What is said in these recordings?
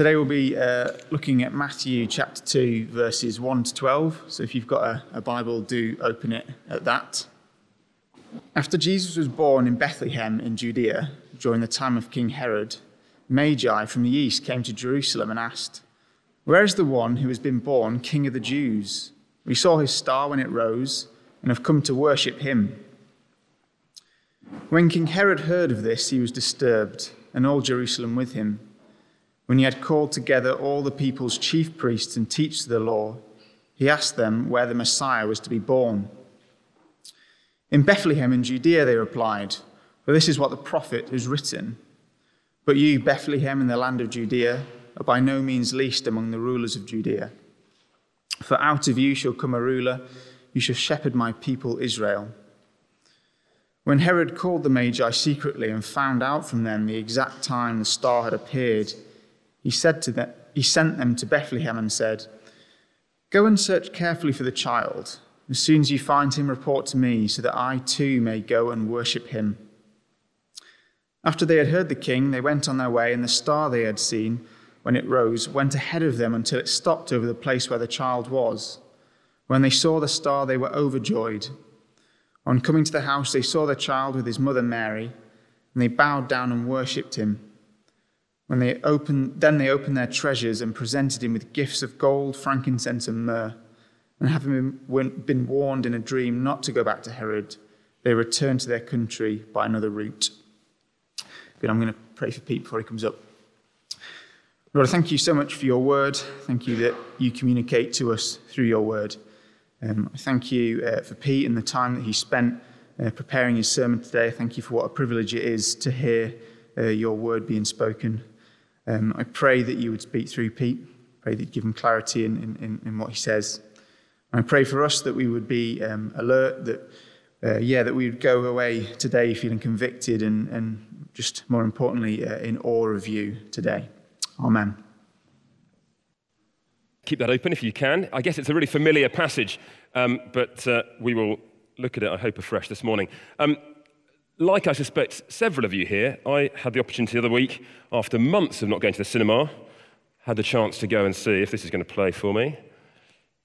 Today we'll be uh, looking at Matthew chapter 2, verses 1 to 12. So if you've got a, a Bible, do open it at that. After Jesus was born in Bethlehem in Judea during the time of King Herod, Magi from the east came to Jerusalem and asked, Where is the one who has been born King of the Jews? We saw his star when it rose and have come to worship him. When King Herod heard of this, he was disturbed, and all Jerusalem with him. When he had called together all the people's chief priests and teachers of the law, he asked them where the Messiah was to be born. In Bethlehem in Judea, they replied, For this is what the prophet has written. But you, Bethlehem, in the land of Judea, are by no means least among the rulers of Judea. For out of you shall come a ruler, you shall shepherd my people Israel. When Herod called the Magi secretly and found out from them the exact time the star had appeared, he said to them, he sent them to Bethlehem and said, Go and search carefully for the child. As soon as you find him, report to me, so that I too may go and worship him. After they had heard the king, they went on their way, and the star they had seen when it rose went ahead of them until it stopped over the place where the child was. When they saw the star, they were overjoyed. On coming to the house, they saw the child with his mother Mary, and they bowed down and worshipped him. When they then they opened their treasures and presented him with gifts of gold, frankincense, and myrrh. And having been warned in a dream not to go back to Herod, they returned to their country by another route. Good, I'm going to pray for Pete before he comes up. Lord, thank you so much for your word. Thank you that you communicate to us through your word. Um, I thank you uh, for Pete and the time that he spent uh, preparing his sermon today. Thank you for what a privilege it is to hear uh, your word being spoken. Um, I pray that you would speak through Pete. Pray that you'd give him clarity in, in, in what he says. And I pray for us that we would be um, alert, that, uh, yeah, that we would go away today feeling convicted and, and just more importantly, uh, in awe of you today. Amen. Keep that open if you can. I guess it's a really familiar passage, um, but uh, we will look at it, I hope, afresh this morning. Um, like I suspect several of you here, I had the opportunity the other week, after months of not going to the cinema, had the chance to go and see if this is going to play for me.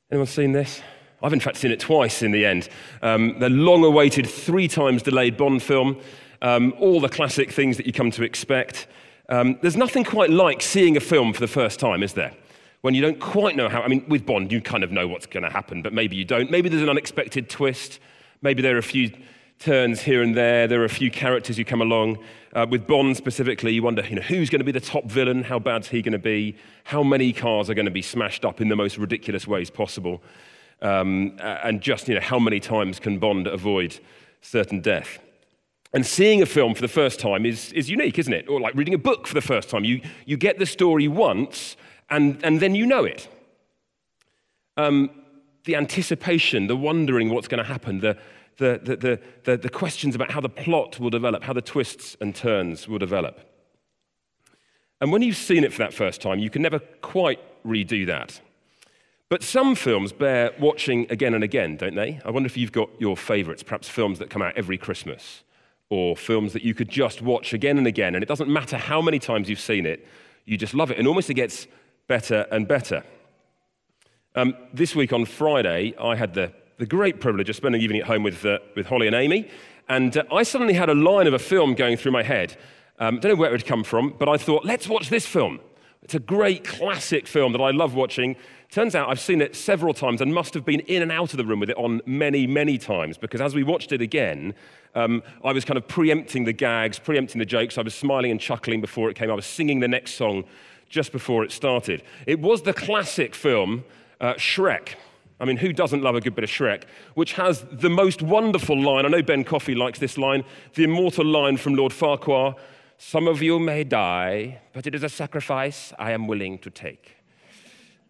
Anyone seen this? I've in fact seen it twice in the end. Um, the long awaited, three times delayed Bond film, um, all the classic things that you come to expect. Um, there's nothing quite like seeing a film for the first time, is there? When you don't quite know how, I mean, with Bond, you kind of know what's going to happen, but maybe you don't. Maybe there's an unexpected twist. Maybe there are a few turns here and there. There are a few characters who come along. Uh, with Bond specifically, you wonder you know, who's going to be the top villain? How bad's he going to be? How many cars are going to be smashed up in the most ridiculous ways possible? Um, and just you know, how many times can Bond avoid certain death? And seeing a film for the first time is, is unique, isn't it? Or like reading a book for the first time. You, you get the story once, and, and then you know it. Um, the anticipation, the wondering what's going to happen, the, the, the, the, the, questions about how the plot will develop, how the twists and turns will develop. And when you've seen it for that first time, you can never quite redo that. But some films bear watching again and again, don't they? I wonder if you've got your favorites, perhaps films that come out every Christmas, or films that you could just watch again and again, and it doesn't matter how many times you've seen it, you just love it, and almost it gets better and better. Um, this week on Friday, I had the the great privilege of spending the evening at home with, uh, with Holly and Amy. And uh, I suddenly had a line of a film going through my head. Um, don't know where it had come from, but I thought, let's watch this film. It's a great classic film that I love watching. Turns out I've seen it several times and must have been in and out of the room with it on many, many times because as we watched it again, um, I was kind of preempting the gags, preempting the jokes. I was smiling and chuckling before it came. I was singing the next song just before it started. It was the classic film, uh, Shrek. I mean, who doesn't love a good bit of Shrek? Which has the most wonderful line. I know Ben Coffey likes this line, the immortal line from Lord Farquaad Some of you may die, but it is a sacrifice I am willing to take.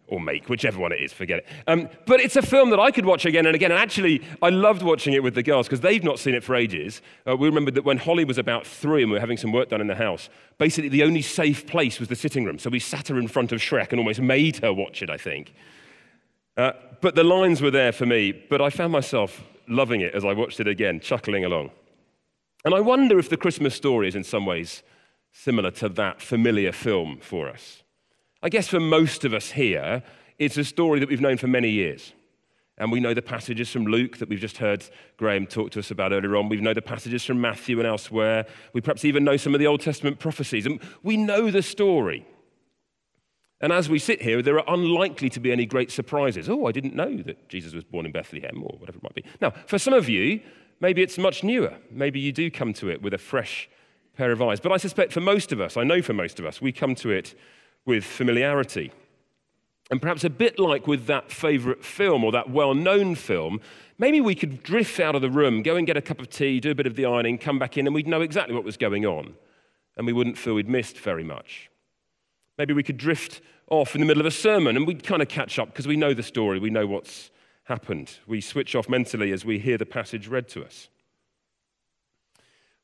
Or make, whichever one it is, forget it. Um, but it's a film that I could watch again and again. And actually, I loved watching it with the girls because they've not seen it for ages. Uh, we remember that when Holly was about three and we were having some work done in the house, basically the only safe place was the sitting room. So we sat her in front of Shrek and almost made her watch it, I think. Uh, but the lines were there for me, but I found myself loving it as I watched it again, chuckling along. And I wonder if the Christmas story is in some ways similar to that familiar film for us. I guess for most of us here, it's a story that we've known for many years. And we know the passages from Luke that we've just heard Graham talk to us about earlier on. We know the passages from Matthew and elsewhere. We perhaps even know some of the Old Testament prophecies. And we know the story. And as we sit here, there are unlikely to be any great surprises. Oh, I didn't know that Jesus was born in Bethlehem, or whatever it might be. Now, for some of you, maybe it's much newer. Maybe you do come to it with a fresh pair of eyes. But I suspect for most of us, I know for most of us, we come to it with familiarity. And perhaps a bit like with that favorite film or that well known film, maybe we could drift out of the room, go and get a cup of tea, do a bit of the ironing, come back in, and we'd know exactly what was going on. And we wouldn't feel we'd missed very much. Maybe we could drift off in the middle of a sermon and we'd kind of catch up because we know the story, we know what's happened. We switch off mentally as we hear the passage read to us.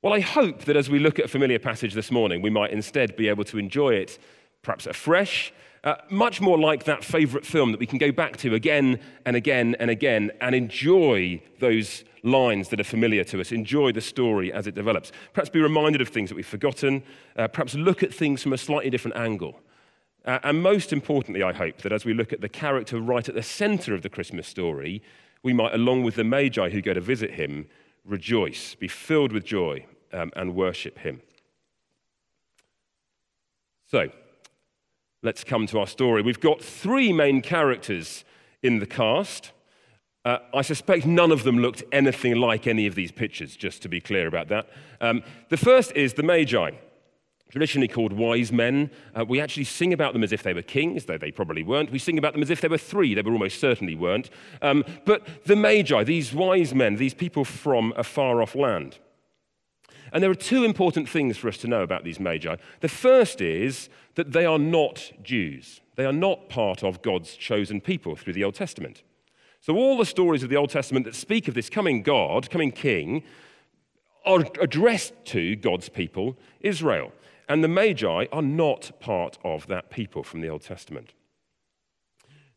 Well, I hope that as we look at a familiar passage this morning, we might instead be able to enjoy it perhaps afresh, uh, much more like that favourite film that we can go back to again and again and again and enjoy those lines that are familiar to us, enjoy the story as it develops. Perhaps be reminded of things that we've forgotten, uh, perhaps look at things from a slightly different angle. Uh, and most importantly, I hope that as we look at the character right at the centre of the Christmas story, we might, along with the Magi who go to visit him, rejoice, be filled with joy, um, and worship him. So, let's come to our story. We've got three main characters in the cast. Uh, I suspect none of them looked anything like any of these pictures, just to be clear about that. Um, the first is the Magi, traditionally called wise men. Uh, we actually sing about them as if they were kings, though they probably weren't. We sing about them as if they were three, they were almost certainly weren't. Um, but the Magi, these wise men, these people from a far off land. And there are two important things for us to know about these Magi. The first is that they are not Jews, they are not part of God's chosen people through the Old Testament. So, all the stories of the Old Testament that speak of this coming God, coming king, are addressed to God's people, Israel. And the Magi are not part of that people from the Old Testament.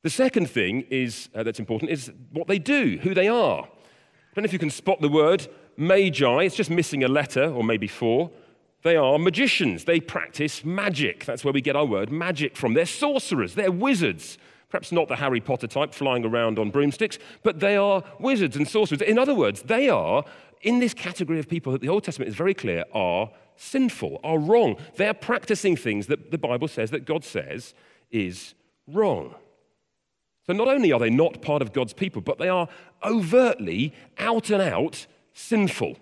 The second thing is, uh, that's important is what they do, who they are. I don't know if you can spot the word magi, it's just missing a letter or maybe four. They are magicians. They practice magic. That's where we get our word magic from. They're sorcerers, they're wizards. Perhaps not the Harry Potter type flying around on broomsticks, but they are wizards and sorcerers. In other words, they are in this category of people that the Old Testament is very clear are sinful, are wrong. They are practicing things that the Bible says that God says is wrong. So not only are they not part of God's people, but they are overtly, out and out sinful,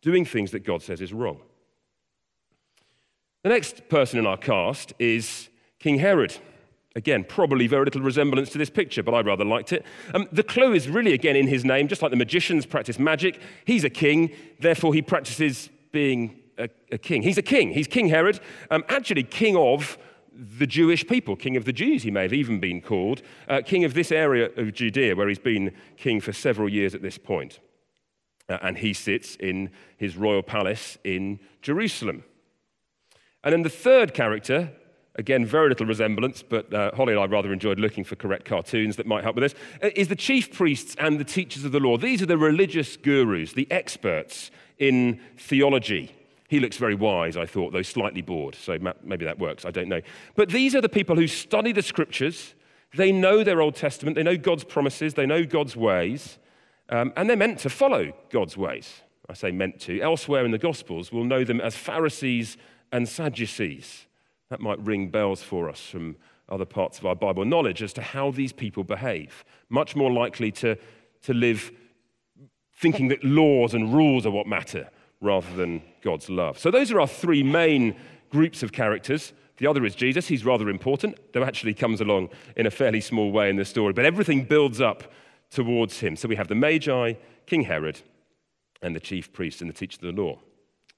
doing things that God says is wrong. The next person in our cast is King Herod. Again, probably very little resemblance to this picture, but I rather liked it. Um, the clue is really again in his name, just like the magicians practice magic. He's a king, therefore, he practices being a, a king. He's a king. He's King Herod, um, actually, king of the Jewish people, king of the Jews, he may have even been called, uh, king of this area of Judea, where he's been king for several years at this point. Uh, and he sits in his royal palace in Jerusalem. And then the third character, again, very little resemblance, but uh, Holly and I rather enjoyed looking for correct cartoons that might help with this, uh, is the chief priests and the teachers of the law. These are the religious gurus, the experts in theology. He looks very wise, I thought, though slightly bored, so maybe that works, I don't know. But these are the people who study the scriptures. They know their Old Testament, they know God's promises, they know God's ways, um, and they're meant to follow God's ways. I say meant to. Elsewhere in the Gospels, we'll know them as Pharisees and Sadducees. That might ring bells for us from other parts of our Bible knowledge as to how these people behave. Much more likely to, to live thinking that laws and rules are what matter rather than God's love. So, those are our three main groups of characters. The other is Jesus. He's rather important, though actually comes along in a fairly small way in the story. But everything builds up towards him. So we have the Magi, King Herod, and the chief priest and the teacher of the law.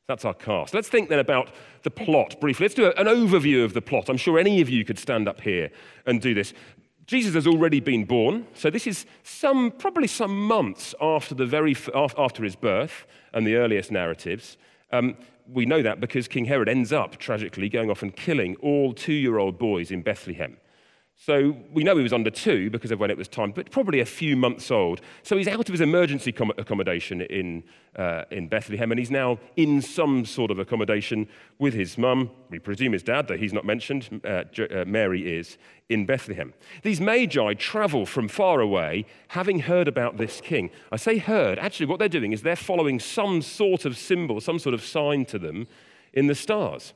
That's our cast. Let's think then about the plot briefly. Let's do an overview of the plot. I'm sure any of you could stand up here and do this. Jesus has already been born, so this is some probably some months after the very after his birth and the earliest narratives. Um, we know that because King Herod ends up tragically going off and killing all two-year-old boys in Bethlehem. So we know he was under two because of when it was time, but probably a few months old. So he's out of his emergency com- accommodation in, uh, in Bethlehem, and he's now in some sort of accommodation with his mum. We presume his dad, though he's not mentioned. Uh, uh, Mary is in Bethlehem. These magi travel from far away, having heard about this king. I say heard. Actually, what they're doing is they're following some sort of symbol, some sort of sign to them in the stars.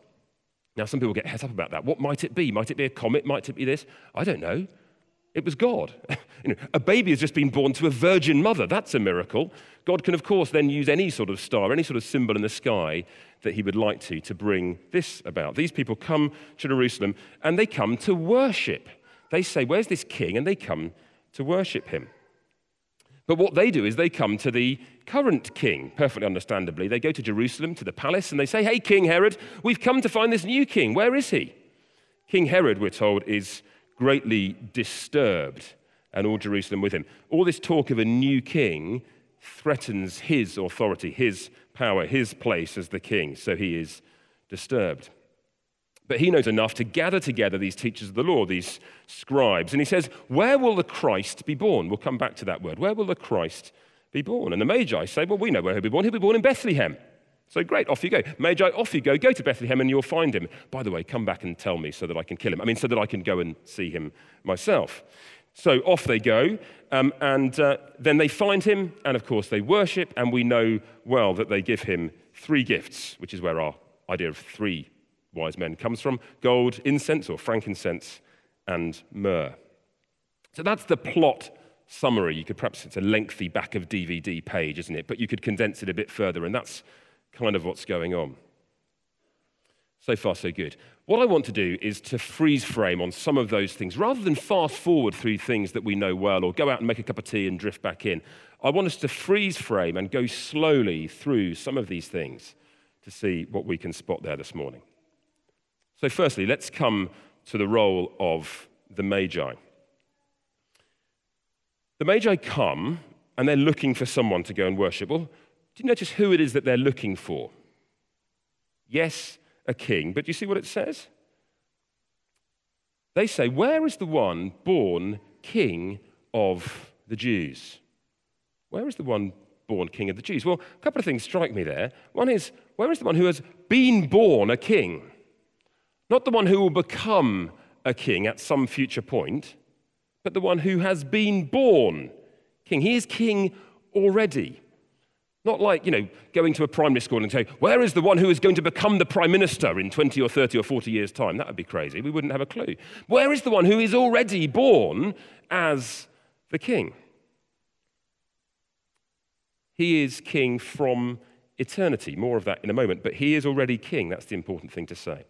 Now, some people get het up about that. What might it be? Might it be a comet? Might it be this? I don't know. It was God. you know, a baby has just been born to a virgin mother. That's a miracle. God can, of course, then use any sort of star, any sort of symbol in the sky that he would like to, to bring this about. These people come to Jerusalem and they come to worship. They say, Where's this king? And they come to worship him. But what they do is they come to the current king, perfectly understandably. They go to Jerusalem, to the palace, and they say, Hey, King Herod, we've come to find this new king. Where is he? King Herod, we're told, is greatly disturbed, and all Jerusalem with him. All this talk of a new king threatens his authority, his power, his place as the king, so he is disturbed. But he knows enough to gather together these teachers of the law, these scribes. And he says, Where will the Christ be born? We'll come back to that word. Where will the Christ be born? And the Magi say, Well, we know where he'll be born. He'll be born in Bethlehem. So great, off you go. Magi, off you go. Go to Bethlehem and you'll find him. By the way, come back and tell me so that I can kill him. I mean, so that I can go and see him myself. So off they go, um, and uh, then they find him, and of course they worship, and we know well that they give him three gifts, which is where our idea of three wise men comes from gold, incense or frankincense, and myrrh. So that's the plot summary. You could perhaps, it's a lengthy back of DVD page, isn't it? But you could condense it a bit further, and that's kind of what's going on. So far, so good. What I want to do is to freeze frame on some of those things rather than fast forward through things that we know well or go out and make a cup of tea and drift back in. I want us to freeze frame and go slowly through some of these things to see what we can spot there this morning. So, firstly, let's come to the role of the Magi. The Magi come and they're looking for someone to go and worship. Well, do you notice who it is that they're looking for? Yes, a king, but do you see what it says? They say, Where is the one born king of the Jews? Where is the one born king of the Jews? Well, a couple of things strike me there. One is, Where is the one who has been born a king? Not the one who will become a king at some future point, but the one who has been born king. He is king already. Not like, you know, going to a primary school and saying, Where is the one who is going to become the prime minister in 20 or 30 or 40 years' time? That would be crazy. We wouldn't have a clue. Where is the one who is already born as the king? He is king from eternity. More of that in a moment. But he is already king. That's the important thing to say.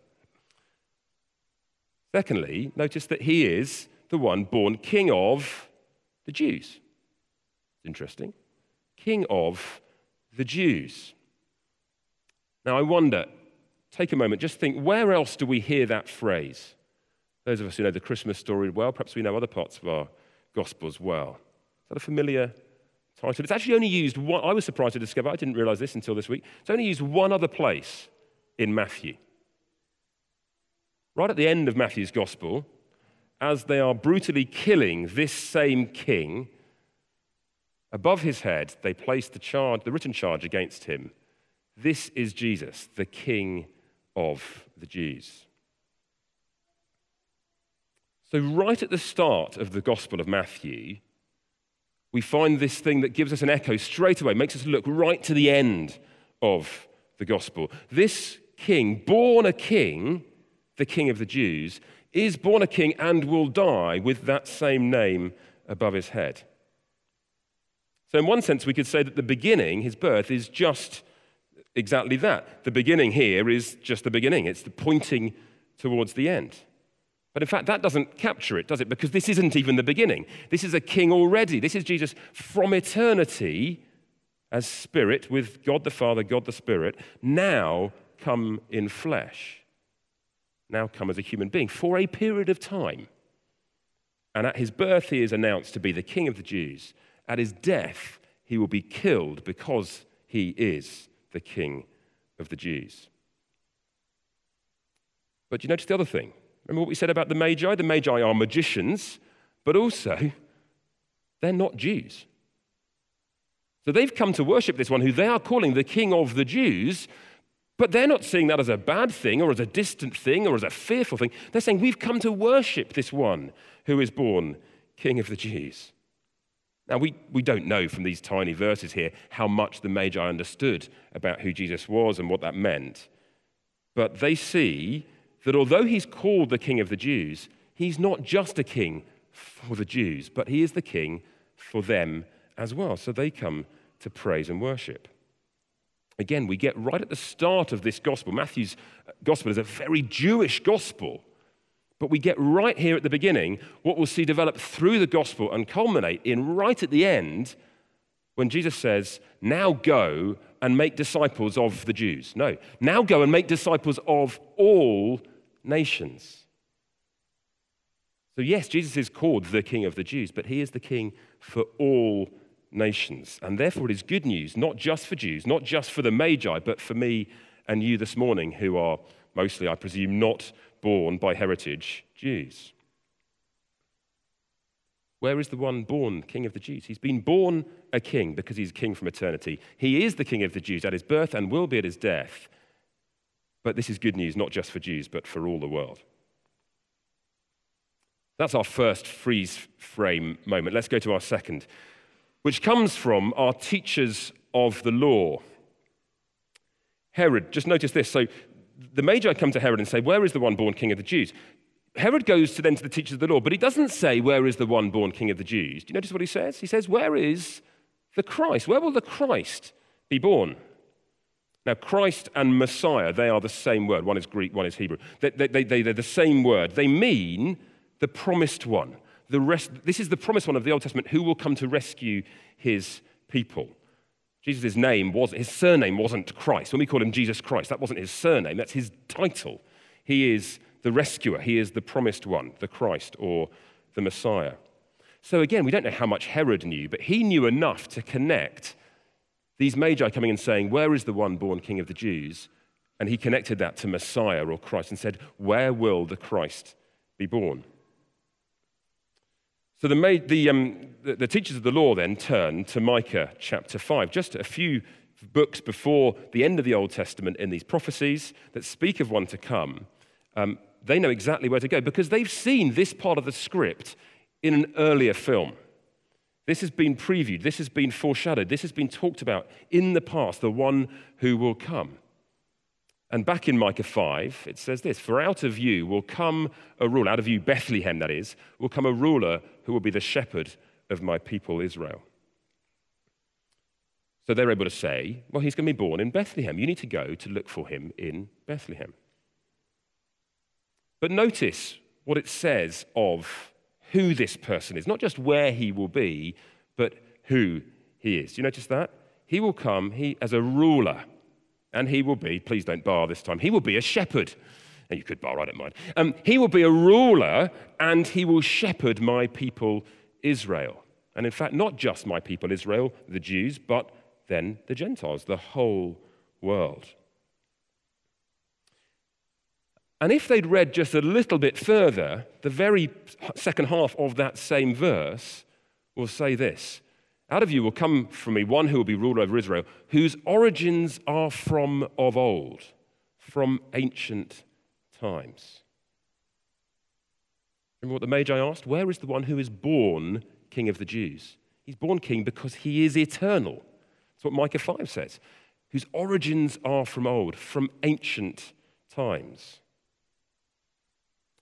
Secondly, notice that he is the one born king of the Jews. Interesting. King of the Jews. Now, I wonder, take a moment, just think where else do we hear that phrase? Those of us who know the Christmas story well, perhaps we know other parts of our Gospels well. Is that a familiar title? It's actually only used one, I was surprised to discover, I didn't realize this until this week. It's only used one other place in Matthew right at the end of Matthew's gospel, as they are brutally killing this same king, above his head, they place the, charge, the written charge against him. This is Jesus, the King of the Jews. So, right at the start of the Gospel of Matthew, we find this thing that gives us an echo straight away, makes us look right to the end of the Gospel. This king, born a king, the King of the Jews, is born a king and will die with that same name above his head. So, in one sense, we could say that the beginning, his birth, is just exactly that. The beginning here is just the beginning, it's the pointing towards the end. But in fact, that doesn't capture it, does it? Because this isn't even the beginning. This is a king already. This is Jesus from eternity as spirit with God the Father, God the Spirit, now come in flesh now come as a human being for a period of time. And at his birth, he is announced to be the king of the Jews. At his death, he will be killed because he is the king of the Jews. But you notice the other thing Remember what we said about the Magi? The Magi are magicians, but also they're not Jews. So they've come to worship this one who they are calling the King of the Jews, but they're not seeing that as a bad thing or as a distant thing or as a fearful thing. They're saying, We've come to worship this one who is born King of the Jews. Now, we, we don't know from these tiny verses here how much the Magi understood about who Jesus was and what that meant. But they see that although he's called the King of the Jews, he's not just a king for the Jews, but he is the king for them as well. So they come to praise and worship. Again, we get right at the start of this gospel. Matthew's uh, gospel is a very Jewish gospel. But we get right here at the beginning what we'll see develop through the gospel and culminate in right at the end when Jesus says, Now go and make disciples of the Jews. No, now go and make disciples of all nations. So, yes, Jesus is called the King of the Jews, but he is the King for all nations. And therefore, it is good news, not just for Jews, not just for the Magi, but for me and you this morning, who are mostly, I presume, not born by heritage Jews. Where is the one born King of the Jews? He's been born a king because he's king from eternity. He is the King of the Jews at his birth and will be at his death. But this is good news, not just for Jews, but for all the world. That's our first freeze frame moment. Let's go to our second which comes from our teachers of the law. Herod, just notice this. So the Magi come to Herod and say, Where is the one born king of the Jews? Herod goes to then to the teachers of the law, but he doesn't say, Where is the one born king of the Jews? Do you notice what he says? He says, Where is the Christ? Where will the Christ be born? Now, Christ and Messiah, they are the same word. One is Greek, one is Hebrew. They, they, they, they're the same word. They mean the promised one the rest, this is the promised one of the Old Testament who will come to rescue his people. Jesus' name was his surname wasn't Christ. When we call him Jesus Christ, that wasn't his surname, that's his title. He is the rescuer, he is the promised one, the Christ or the Messiah. So again, we don't know how much Herod knew, but he knew enough to connect these magi coming and saying, Where is the one born king of the Jews? And he connected that to Messiah or Christ and said, Where will the Christ be born? So the, the, um, the, the teachers of the law then turn to Micah chapter 5, just a few books before the end of the Old Testament in these prophecies that speak of one to come. Um, they know exactly where to go because they've seen this part of the script in an earlier film. This has been previewed, this has been foreshadowed, this has been talked about in the past, the one who will come. And back in Micah 5, it says this For out of you will come a ruler, out of you, Bethlehem, that is, will come a ruler who will be the shepherd of my people Israel. So they're able to say, Well, he's going to be born in Bethlehem. You need to go to look for him in Bethlehem. But notice what it says of who this person is, not just where he will be, but who he is. Do you notice that? He will come he, as a ruler and he will be, please don't bar this time, he will be a shepherd. And you could bar, I don't mind. Um, he will be a ruler and he will shepherd my people Israel. And in fact, not just my people Israel, the Jews, but then the Gentiles, the whole world. And if they'd read just a little bit further, the very second half of that same verse will say this out of you will come from me one who will be ruler over Israel, whose origins are from of old, from ancient times. Remember what the Magi asked? Where is the one who is born king of the Jews? He's born king because he is eternal. That's what Micah 5 says. Whose origins are from old, from ancient times.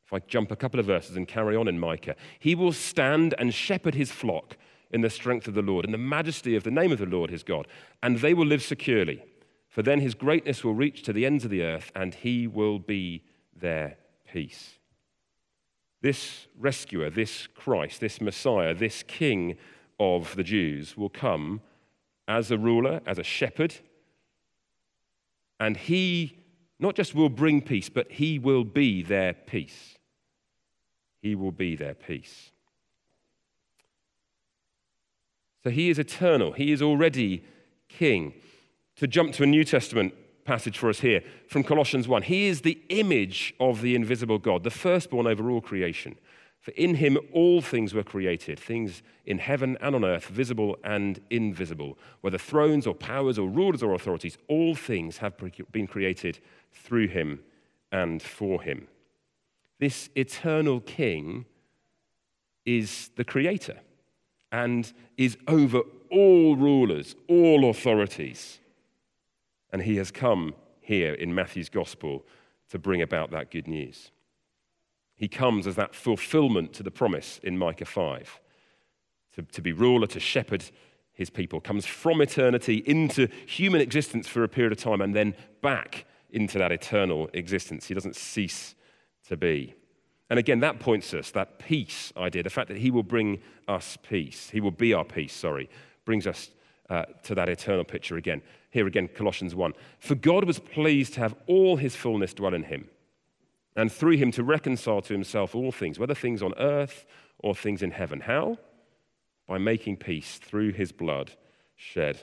If I jump a couple of verses and carry on in Micah, he will stand and shepherd his flock in the strength of the Lord, in the majesty of the name of the Lord his God, and they will live securely. For then his greatness will reach to the ends of the earth, and he will be their peace. This rescuer, this Christ, this Messiah, this King of the Jews will come as a ruler, as a shepherd, and he not just will bring peace, but he will be their peace. He will be their peace. So he is eternal, he is already king. To jump to a New Testament passage for us here from Colossians 1. He is the image of the invisible God, the firstborn over all creation. For in him all things were created, things in heaven and on earth, visible and invisible, whether thrones or powers or rulers or authorities, all things have been created through him and for him. This eternal king is the creator and is over all rulers, all authorities. And he has come here in Matthew's gospel to bring about that good news. He comes as that fulfillment to the promise in Micah 5 to, to be ruler, to shepherd his people, comes from eternity into human existence for a period of time and then back into that eternal existence. He doesn't cease to be. And again, that points us, that peace idea, the fact that he will bring us peace, he will be our peace, sorry, brings us uh, to that eternal picture again. Here again, Colossians 1. For God was pleased to have all his fullness dwell in him and through him to reconcile to himself all things, whether things on earth or things in heaven. How? By making peace through his blood shed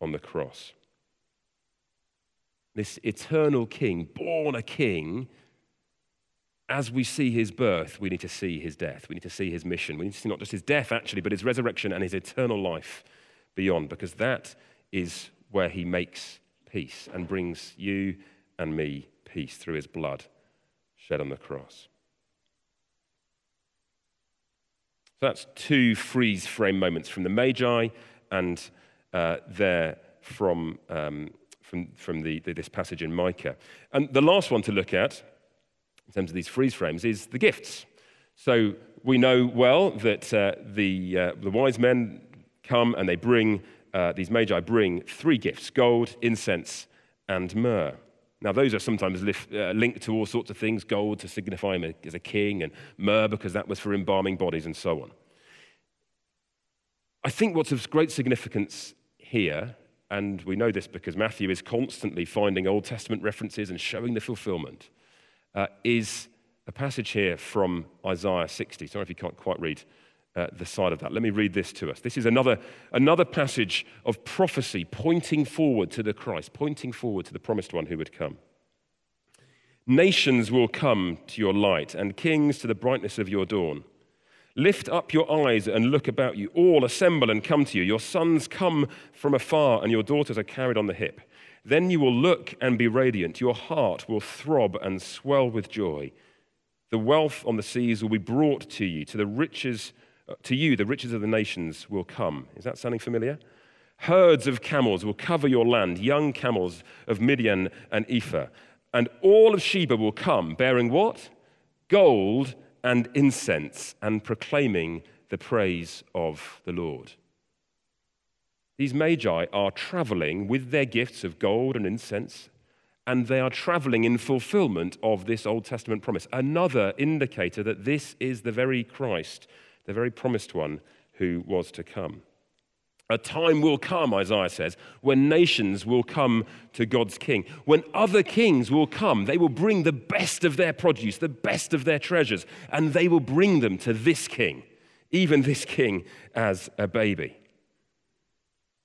on the cross. This eternal king, born a king, as we see his birth, we need to see his death. We need to see his mission. We need to see not just his death, actually, but his resurrection and his eternal life beyond, because that is where he makes peace and brings you and me peace through his blood shed on the cross. So that's two freeze frame moments from the Magi and uh, there from, um, from, from the, the, this passage in Micah. And the last one to look at, in terms of these freeze frames, is the gifts. So we know well that uh, the, uh, the wise men come and they bring, uh, these Magi bring three gifts gold, incense, and myrrh. Now, those are sometimes uh, linked to all sorts of things gold to signify him as a king, and myrrh because that was for embalming bodies, and so on. I think what's of great significance here, and we know this because Matthew is constantly finding Old Testament references and showing the fulfillment, uh, is a passage here from Isaiah 60. Sorry if you can't quite read uh, the side of that. Let me read this to us. This is another, another passage of prophecy pointing forward to the Christ, pointing forward to the promised one who would come. Nations will come to your light, and kings to the brightness of your dawn. Lift up your eyes and look about you. All assemble and come to you. Your sons come from afar, and your daughters are carried on the hip. Then you will look and be radiant. Your heart will throb and swell with joy. The wealth on the seas will be brought to you, to the riches uh, to you, the riches of the nations will come. Is that sounding familiar? Herds of camels will cover your land, young camels of Midian and Ephah. And all of Sheba will come, bearing what? Gold and incense, and proclaiming the praise of the Lord. These magi are traveling with their gifts of gold and incense, and they are traveling in fulfillment of this Old Testament promise. Another indicator that this is the very Christ the very promised one who was to come. A time will come, Isaiah says, when nations will come to God's king. When other kings will come, they will bring the best of their produce, the best of their treasures, and they will bring them to this king, even this king as a baby.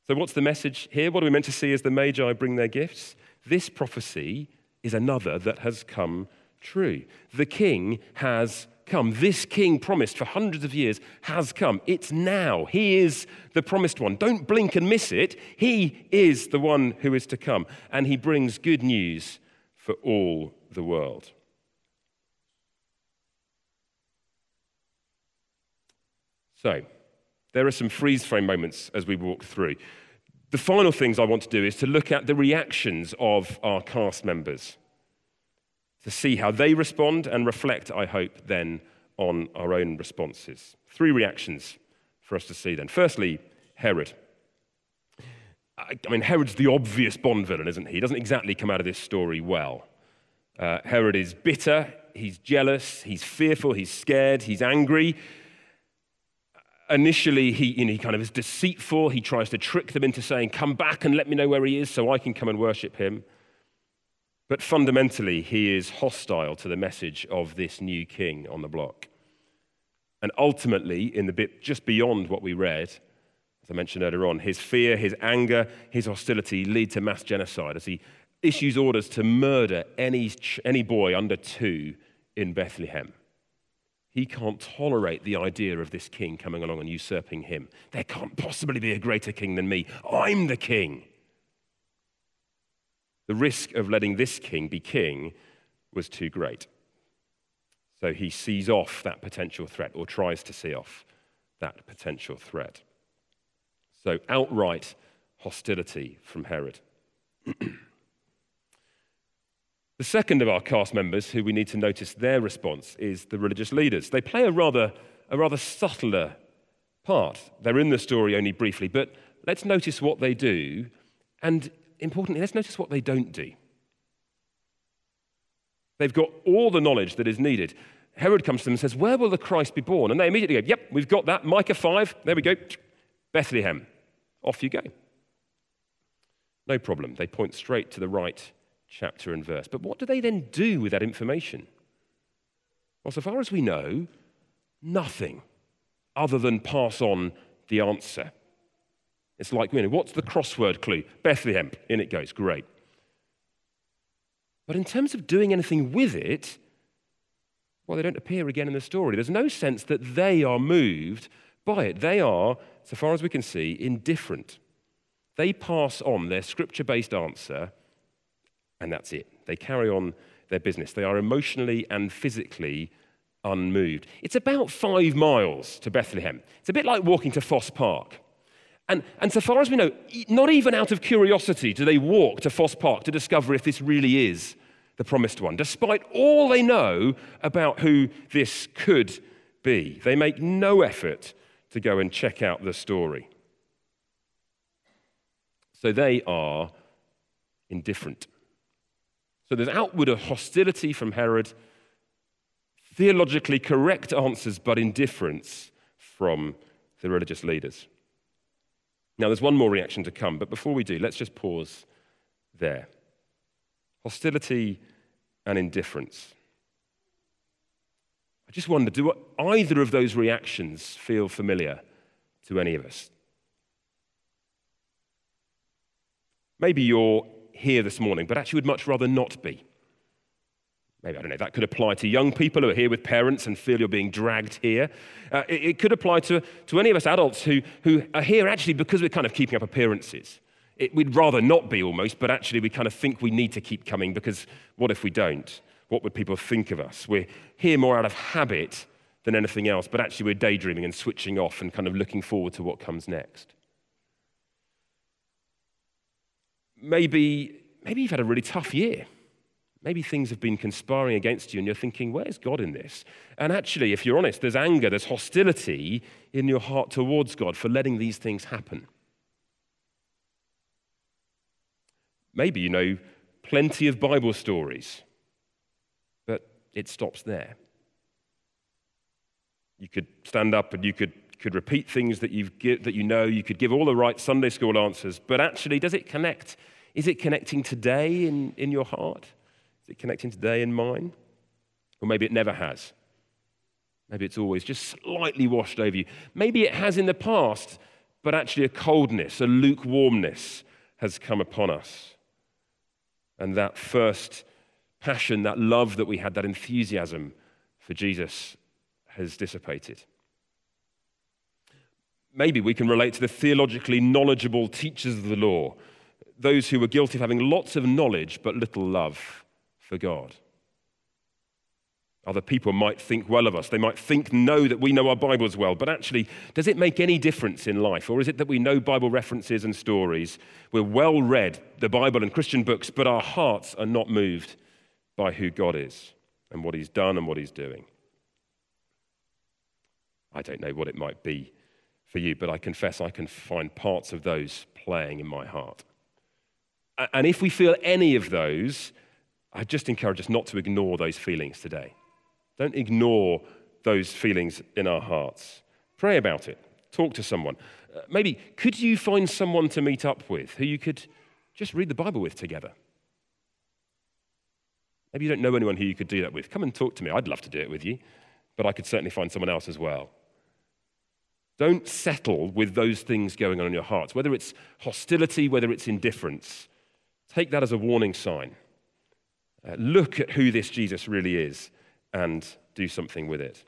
So, what's the message here? What are we meant to see as the Magi bring their gifts? This prophecy is another that has come true. The king has come. This king promised for hundreds of years has come. It's now. He is the promised one. Don't blink and miss it. He is the one who is to come. And he brings good news for all the world. So, there are some freeze frame moments as we walk through. The final things I want to do is to look at the reactions of our cast members to see how they respond and reflect, I hope, then on our own responses. Three reactions for us to see then. Firstly, Herod. I mean, Herod's the obvious Bond villain, isn't he? He doesn't exactly come out of this story well. Uh, Herod is bitter, he's jealous, he's fearful, he's scared, he's angry. Initially, he, you know, he kind of is deceitful. He tries to trick them into saying, Come back and let me know where he is so I can come and worship him. But fundamentally, he is hostile to the message of this new king on the block. And ultimately, in the bit just beyond what we read, as I mentioned earlier on, his fear, his anger, his hostility lead to mass genocide as he issues orders to murder any, any boy under two in Bethlehem. He can't tolerate the idea of this king coming along and usurping him. There can't possibly be a greater king than me. I'm the king. The risk of letting this king be king was too great. So he sees off that potential threat or tries to see off that potential threat. So outright hostility from Herod. the second of our cast members who we need to notice their response is the religious leaders. They play a rather, a rather subtler part. They're in the story only briefly, but let's notice what they do, and importantly, let's notice what they don't do. They've got all the knowledge that is needed. Herod comes to them and says, Where will the Christ be born? And they immediately go, Yep, we've got that. Micah 5, there we go. Bethlehem. Off you go. No problem. They point straight to the right chapter and verse. But what do they then do with that information? Well, so far as we know, nothing other than pass on the answer. It's like, you know, what's the crossword clue? Bethlehem. In it goes. Great. But in terms of doing anything with it, well, they don't appear again in the story. There's no sense that they are moved by it. They are, so far as we can see, indifferent. They pass on their scripture based answer, and that's it. They carry on their business. They are emotionally and physically unmoved. It's about five miles to Bethlehem. It's a bit like walking to Foss Park. And, and so far as we know, not even out of curiosity do they walk to Foss Park to discover if this really is the promised one, despite all they know about who this could be. They make no effort to go and check out the story. So they are indifferent. So there's outward hostility from Herod, theologically correct answers, but indifference from the religious leaders. Now, there's one more reaction to come, but before we do, let's just pause there hostility and indifference. I just wonder do either of those reactions feel familiar to any of us? Maybe you're here this morning, but actually would much rather not be. Maybe, I don't know, that could apply to young people who are here with parents and feel you're being dragged here. Uh, it, it, could apply to, to any of us adults who, who are here actually because we're kind of keeping up appearances. It, we'd rather not be almost, but actually we kind of think we need to keep coming because what if we don't? What would people think of us? We're here more out of habit than anything else, but actually we're daydreaming and switching off and kind of looking forward to what comes next. Maybe, maybe you've had a really tough year. Maybe things have been conspiring against you and you're thinking, where's God in this? And actually, if you're honest, there's anger, there's hostility in your heart towards God for letting these things happen. Maybe you know plenty of Bible stories, but it stops there. You could stand up and you could, could repeat things that, you've that you know, you could give all the right Sunday school answers, but actually, does it connect? Is it connecting today in, in your heart? Is it connecting today in mine? Or maybe it never has. Maybe it's always just slightly washed over you. Maybe it has in the past, but actually a coldness, a lukewarmness has come upon us. And that first passion, that love that we had, that enthusiasm for Jesus has dissipated. Maybe we can relate to the theologically knowledgeable teachers of the law, those who were guilty of having lots of knowledge but little love for God. Other people might think well of us. They might think, know that we know our Bibles well. But actually, does it make any difference in life? Or is it that we know Bible references and stories? We're well read, the Bible and Christian books, but our hearts are not moved by who God is and what He's done and what He's doing. I don't know what it might be for you, but I confess I can find parts of those playing in my heart. And if we feel any of those, I just encourage us not to ignore those feelings today. Don't ignore those feelings in our hearts. Pray about it. Talk to someone. Uh, maybe could you find someone to meet up with who you could just read the Bible with together? Maybe you don't know anyone who you could do that with. Come and talk to me. I'd love to do it with you, but I could certainly find someone else as well. Don't settle with those things going on in your hearts, whether it's hostility, whether it's indifference. Take that as a warning sign. Uh, look at who this Jesus really is and do something with it.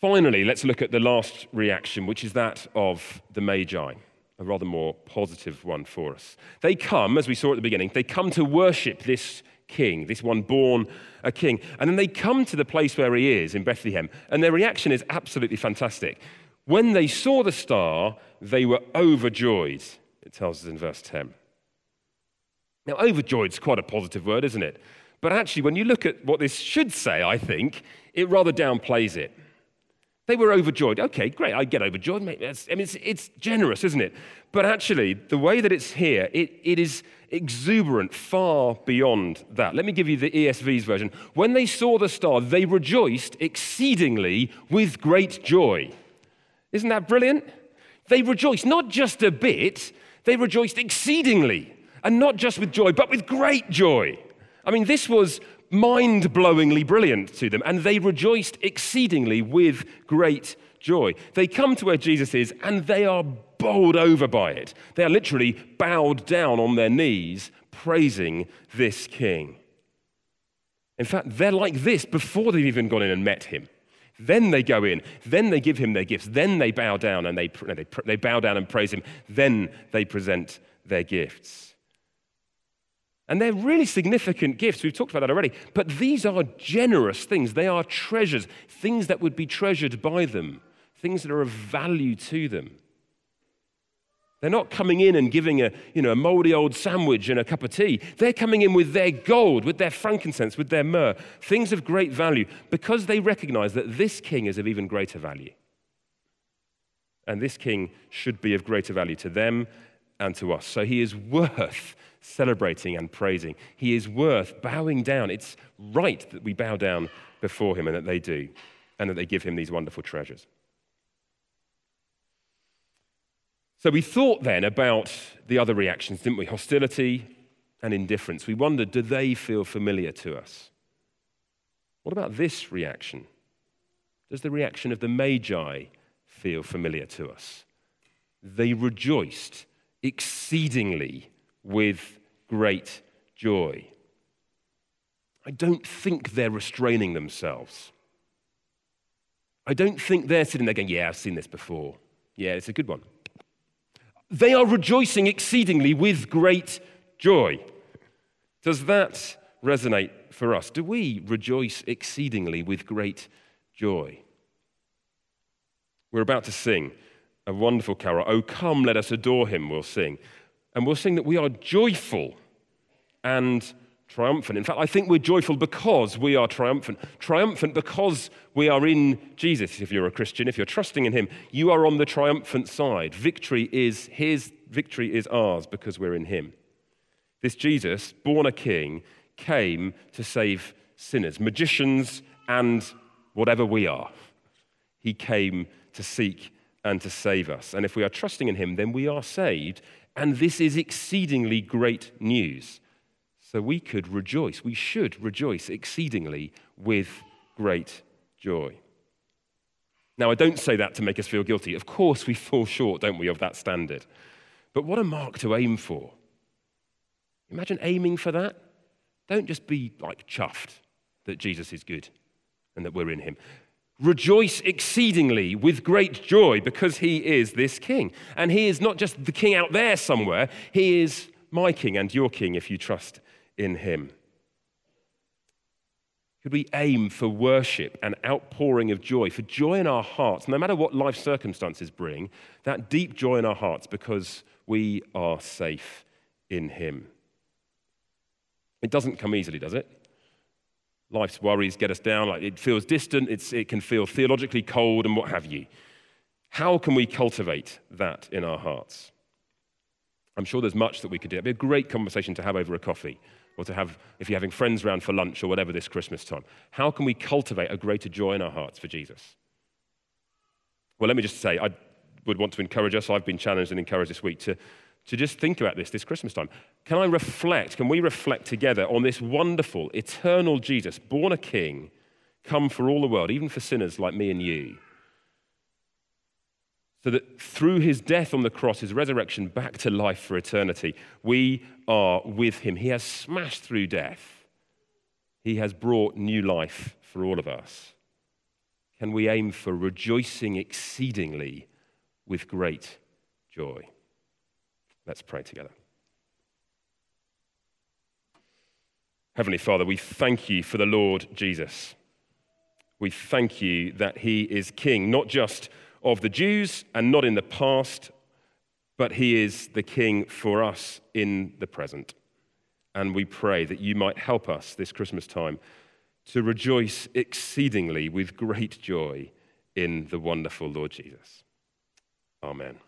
Finally, let's look at the last reaction, which is that of the Magi, a rather more positive one for us. They come, as we saw at the beginning, they come to worship this king, this one born a king. And then they come to the place where he is in Bethlehem, and their reaction is absolutely fantastic. When they saw the star, they were overjoyed, it tells us in verse 10. Now, overjoyed is quite a positive word, isn't it? But actually, when you look at what this should say, I think, it rather downplays it. They were overjoyed. Okay, great, I get overjoyed. I mean, it's, it's generous, isn't it? But actually, the way that it's here, it, it is exuberant, far beyond that. Let me give you the ESV's version. When they saw the star, they rejoiced exceedingly with great joy. Isn't that brilliant? They rejoiced not just a bit, they rejoiced exceedingly. And not just with joy, but with great joy. I mean, this was mind blowingly brilliant to them, and they rejoiced exceedingly with great joy. They come to where Jesus is, and they are bowled over by it. They are literally bowed down on their knees, praising this king. In fact, they're like this before they've even gone in and met him. Then they go in, then they give him their gifts, then they bow down and they, they, they bow down and praise him, then they present their gifts. And they're really significant gifts. We've talked about that already. But these are generous things. They are treasures, things that would be treasured by them, things that are of value to them. They're not coming in and giving a, you know, a moldy old sandwich and a cup of tea. They're coming in with their gold, with their frankincense, with their myrrh, things of great value, because they recognize that this king is of even greater value. And this king should be of greater value to them and to us. So he is worth celebrating and praising. He is worth bowing down. It's right that we bow down before him and that they do, and that they give him these wonderful treasures. So we thought then about the other reactions, didn't we? Hostility and indifference. We wondered, do they feel familiar to us? What about this reaction? Does the reaction of the Magi feel familiar to us? They rejoiced exceedingly with great joy. I don't think they're restraining themselves. I don't think they're sitting there going, Yeah, I've seen this before. Yeah, it's a good one. They are rejoicing exceedingly with great joy. Does that resonate for us? Do we rejoice exceedingly with great joy? We're about to sing a wonderful carol. Oh, come, let us adore him, we'll sing. And we'll sing that we are joyful and triumphant. In fact, I think we're joyful because we are triumphant. Triumphant because we are in Jesus. If you're a Christian, if you're trusting in Him, you are on the triumphant side. Victory is His, victory is ours because we're in Him. This Jesus, born a king, came to save sinners, magicians, and whatever we are. He came to seek and to save us. And if we are trusting in Him, then we are saved and this is exceedingly great news. So we could rejoice, we should rejoice exceedingly with great joy. Now, I don't say that to make us feel guilty. Of course, we fall short, don't we, of that standard. But what a mark to aim for. Imagine aiming for that. Don't just be like chuffed that Jesus is good and that we're in him. Rejoice exceedingly with great joy because he is this king. And he is not just the king out there somewhere, he is my king and your king if you trust in him. Could we aim for worship and outpouring of joy, for joy in our hearts, no matter what life circumstances bring, that deep joy in our hearts because we are safe in him? It doesn't come easily, does it? Life's worries get us down, like it feels distant, it can feel theologically cold, and what have you. How can we cultivate that in our hearts? I'm sure there's much that we could do. It'd be a great conversation to have over a coffee, or to have if you're having friends around for lunch or whatever this Christmas time. How can we cultivate a greater joy in our hearts for Jesus? Well, let me just say, I would want to encourage us. I've been challenged and encouraged this week to to just think about this this Christmas time. Can I reflect, can we reflect together on this wonderful, eternal Jesus, born a king, come for all the world, even for sinners like me and you, so that through his death on the cross, his resurrection back to life for eternity, we are with him. He has smashed through death, he has brought new life for all of us. Can we aim for rejoicing exceedingly with great joy? Let's pray together. Heavenly Father, we thank you for the Lord Jesus. We thank you that he is king, not just of the Jews and not in the past, but he is the king for us in the present. And we pray that you might help us this Christmas time to rejoice exceedingly with great joy in the wonderful Lord Jesus. Amen.